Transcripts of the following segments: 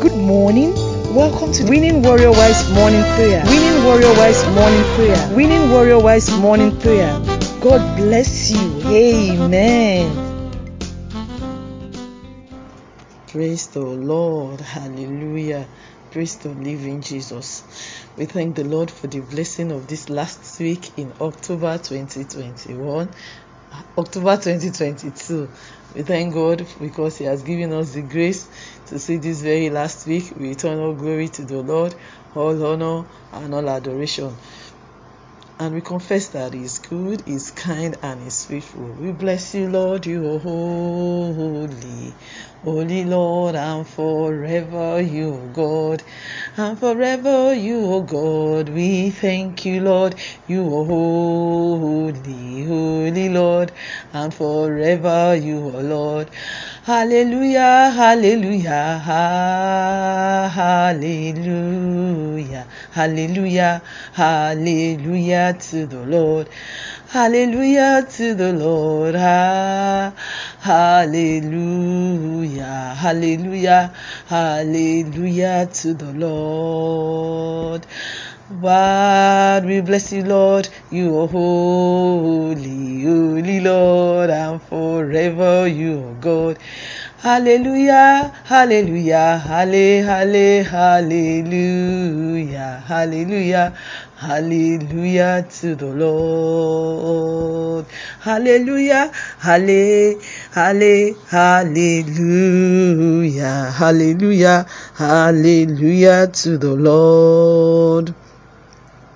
Good morning. Welcome to Winning Warrior Wives Morning Prayer. Winning Warrior Wives Morning Prayer. Winning Warrior Wives Morning Prayer. God bless you. Amen. Praise the Lord. Hallelujah. Praise the living Jesus. We thank the Lord for the blessing of this last week in October 2021, October 2022. We thank God because He has given us the grace to see this very last week. We return all glory to the Lord, all honor and all adoration. And we confess that He is good, He is kind, and He is faithful. We bless you, Lord, you are holy. Holy Lord, and forever you God, and forever you are God. We thank you, Lord, you are holy, holy Lord, and forever you are Lord. Hallelujah, hallelujah, hallelujah, hallelujah, hallelujah to the Lord. Hallelujah to the Lord. Ha, hallelujah. Hallelujah. Hallelujah to the Lord. God, we bless you, Lord. You are holy, holy Lord, and forever you are God. Hallelujah, hallelujah, halle, halle, hallelujah, hallelujah, hallelujah to the Lord. Hallelujah, halle, halle, hallelujah, hallelujah, hallelujah to the Lord.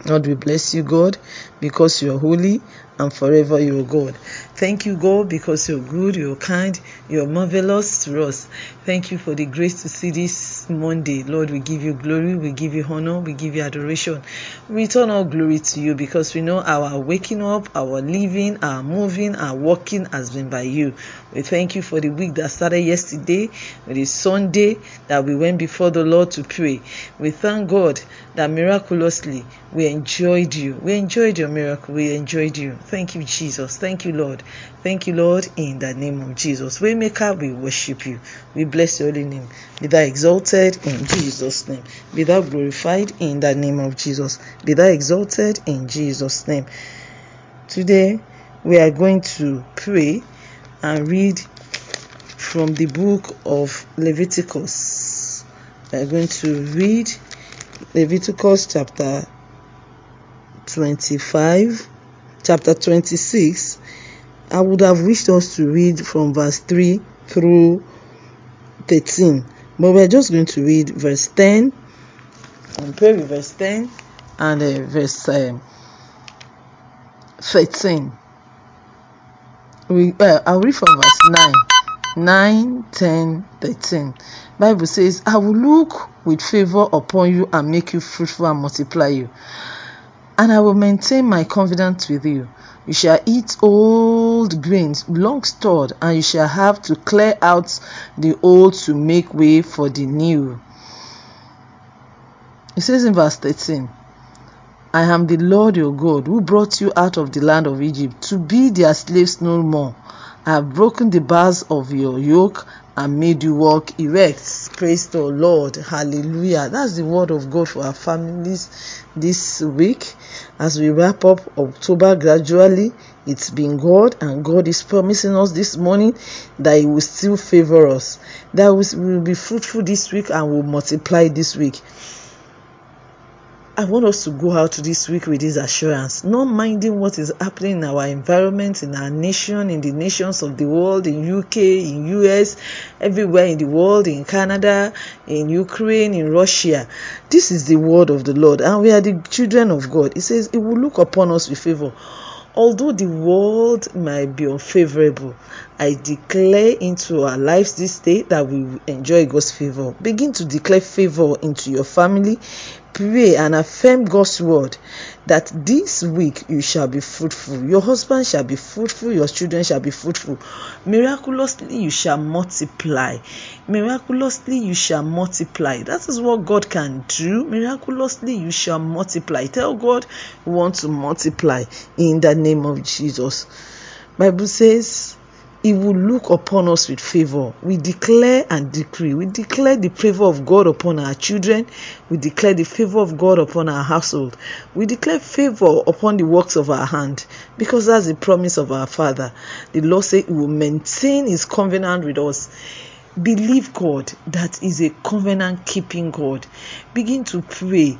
Lord, we bless you, God, because you are holy and forever you are God. Thank you, God, because you're good, you're kind, you're marvelous to us. Thank you for the grace to see this Monday. Lord, we give you glory, we give you honor, we give you adoration. We return all glory to you because we know our waking up, our living, our moving, our walking has been by you. We thank you for the week that started yesterday, with the Sunday that we went before the Lord to pray. We thank God that miraculously we enjoyed you. We enjoyed your miracle. We enjoyed you. Thank you, Jesus. Thank you, Lord. Thank you, Lord, in the name of Jesus. Waymaker, we worship you. We bless your holy name. Be thou exalted in Jesus' name. Be thou glorified in the name of Jesus. Be thou exalted in Jesus' name. Today, we are going to pray and read from the book of Leviticus. We are going to read Leviticus chapter 25, chapter 26. I would have wished us to read from verse 3 through 13, but we're just going to read verse 10 and pray with verse 10 and uh, verse um, 13. We, uh, I'll read from verse 9. 9 10 13 bible says i will look with favor upon you and make you fruitful and multiply you and i will maintain my covenant with you you shall eat old grains long stored and you shall have to clear out the old to make way for the new it says in verse 13 I am the Lord your God who brought you out of the land of Egypt to be their slaves no more. I have broken the bars of your yoke and made you walk erect. Praise the Lord. Hallelujah. That's the word of God for our families this week. As we wrap up October gradually, it's been God, and God is promising us this morning that He will still favor us, that we will be fruitful this week and will multiply this week. I want us to go out this week with this assurance, not minding what is happening in our environment, in our nation, in the nations of the world, in UK, in US, everywhere in the world, in Canada, in Ukraine, in Russia. This is the word of the Lord, and we are the children of God. It says it will look upon us with favor. Although the world might be unfavorable, I declare into our lives this day that we will enjoy God's favor. Begin to declare favor into your family. Pray and affirm God's word that this week you shall be fruitful. Your husband shall be fruitful. Your children shall be fruitful. Miraculously, you shall multiply. Miraculously, you shall multiply. That is what God can do. Miraculously, you shall multiply. Tell God you want to multiply in the name of Jesus. Bible says He will look upon us with favor. We declare and decree. We declare the favor of God upon our children. We declare the favor of God upon our household. We declare favor upon the works of our hand because that's the promise of our Father. The Lord said He will maintain His covenant with us. Believe God that is a covenant keeping God. Begin to pray.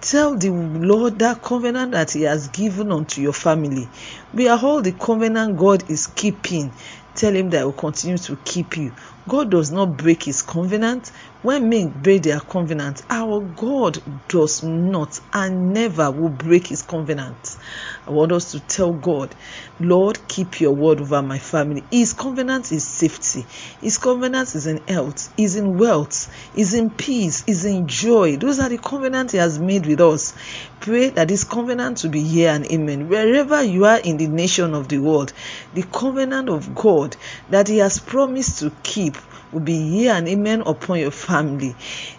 Tell the Lord that covenant that He has given unto your family. We are all the covenant God is keeping. Tell Him that He will continue to keep you. God does not break His covenant. When men break their covenant, our God does not and never will break His covenant. I want us to tell God, Lord, keep your word over my family. His covenant is safety. His covenant is in health, is in wealth, is in peace, is in joy. Those are the covenants He has made with us. Pray that this covenant will be here and amen. Wherever you are in the nation of the world, the covenant of God that He has promised to keep will be here and amen upon your family.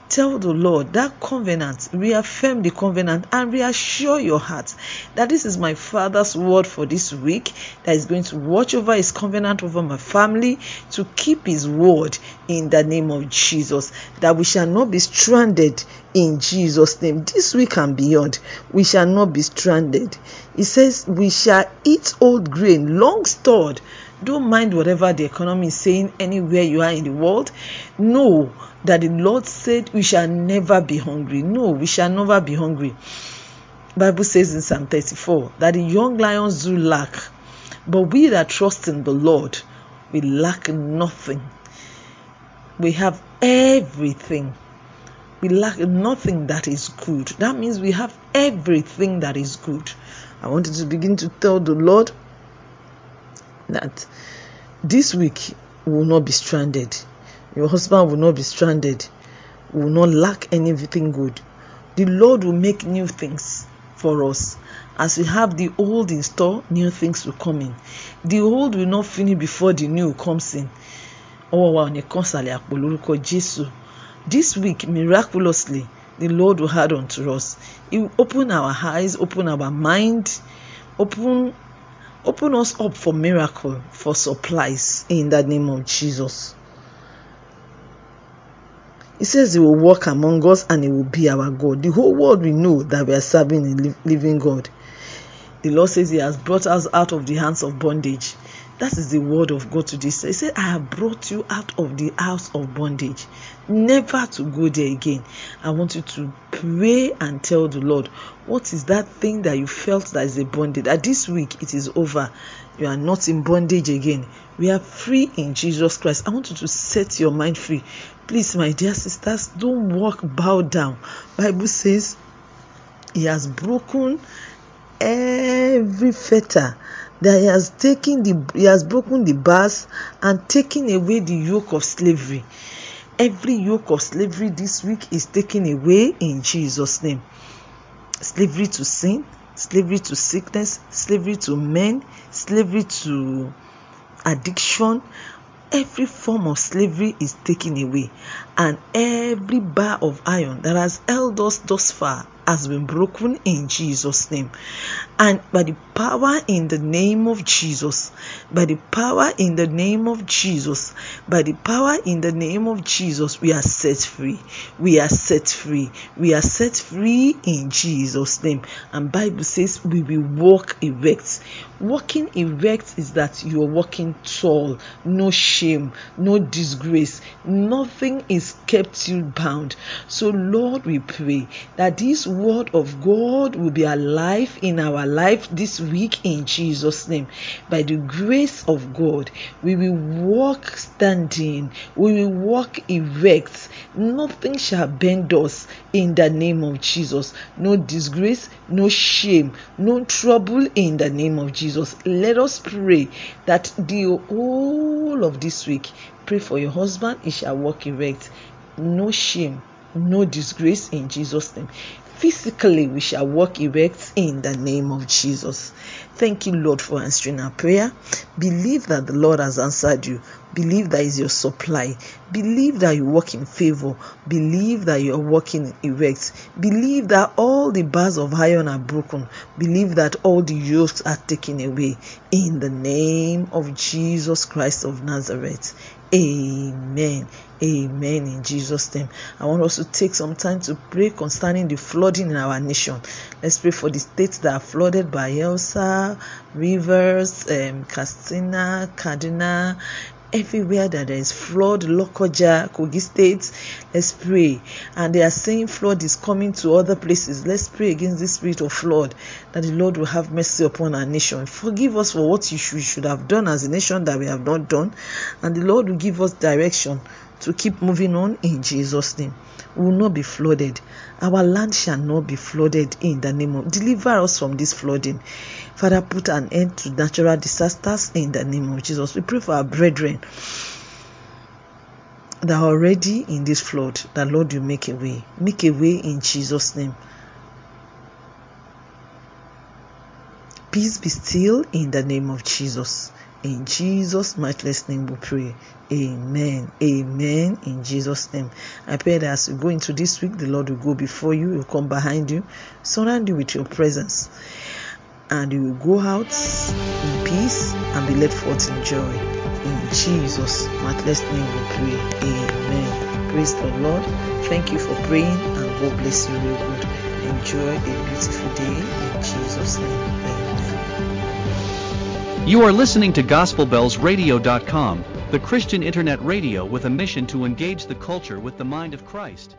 Tell the Lord that covenant, reaffirm the covenant and reassure your heart that this is my Father's word for this week that is going to watch over his covenant over my family to keep his word in the name of Jesus. That we shall not be stranded in Jesus' name. This week and beyond, we shall not be stranded. He says, We shall eat old grain, long stored. Don't mind whatever the economy is saying anywhere you are in the world. Know that the Lord said we shall never be hungry. No, we shall never be hungry. Bible says in Psalm 34 that the young lions do lack, but we that trust in the Lord, we lack nothing. We have everything. We lack nothing that is good. That means we have everything that is good. I wanted to begin to tell the Lord that this week will not be stranded your husband will not be stranded, will not lack anything good. The Lord will make new things for us. As we have the old in store, new things will come in. The old will not finish before the new comes in. Oh wow, This week, miraculously, the Lord will add unto us. He will open our eyes, open our mind, open open us up for miracle, for supplies in the name of Jesus. He says he will walk among us and he will be our God. The whole world will know that we are serving a living God. The Lord says he has brought us out of the hands of bondage. That is the word of God today. He said, I have brought you out of the house of bondage, never to go there again. I want you to pray and tell the Lord, what is that thing that you felt that is a bondage? That this week it is over. You are not in bondage again. We are free in Jesus Christ. I want you to set your mind free. Please, my dear sisters, don't walk bow down. Bible says he has broken every fetter that he has taken the he has broken the bars and taken away the yoke of slavery. Every yoke of slavery this week is taken away in jesus name. Slavery to sin slavery to sickness slavery to men slavery to addiction. Every form of slavery is taken away. And every bar of iron that has held us thus far has been broken in Jesus' name. And by the power in the name of Jesus, by the power in the name of Jesus, by the power in the name of Jesus, we are set free. We are set free. We are set free in Jesus' name. And Bible says we will walk erect. Walking erect is that you are walking tall, no shame, no disgrace, nothing is kept you bound. So Lord, we pray that this word of God will be alive in our life this week in Jesus' name. By the grace of God, we will walk standing, we will walk erect. Nothing shall bend us in the name of Jesus. No disgrace, no shame, no trouble in the name of Jesus. Let us pray that the whole of this week, pray for your husband, he shall walk erect. No shame, no disgrace in Jesus' name. Physically, we shall walk erect in the name of Jesus. Thank you, Lord, for answering our prayer. Believe that the Lord has answered you. Believe that is your supply. Believe that you walk in favor. Believe that you are walking erect. Believe that all the bars of iron are broken. Believe that all the yokes are taken away. In the name of Jesus Christ of Nazareth. Amen. Amen. In Jesus' name. I want us to take some time to pray concerning the flooding in our nation. Let's pray for the states that are flooded by Elsa, Rivers, um, Katsina, Kaduna, everywhere that there is flood, Lokoja, Kogi State, let's pray. And they are saying flood is coming to other places. Let's pray against this spirit of flood that the Lord will have mercy upon our nation. Forgive us for what we should have done as a nation that we have not done, and the Lord will give us direction to keep moving on in Jesus' name. Will not be flooded. Our land shall not be flooded in the name of deliver us from this flooding. Father, put an end to natural disasters in the name of Jesus. We pray for our brethren that are already in this flood, that Lord you make a way. Make a way in Jesus' name. Peace be still in the name of Jesus. In Jesus' matchless name we pray. Amen. Amen. In Jesus' name. I pray that as you go into this week, the Lord will go before you, will come behind you, surround you with your presence, and you will go out in peace and be led forth in joy. In Jesus' matchless name we pray. Amen. Praise the Lord. Thank you for praying and God bless you real good. Enjoy a beautiful day in Jesus' name. Amen. You are listening to GospelBellsRadio.com, the Christian internet radio with a mission to engage the culture with the mind of Christ.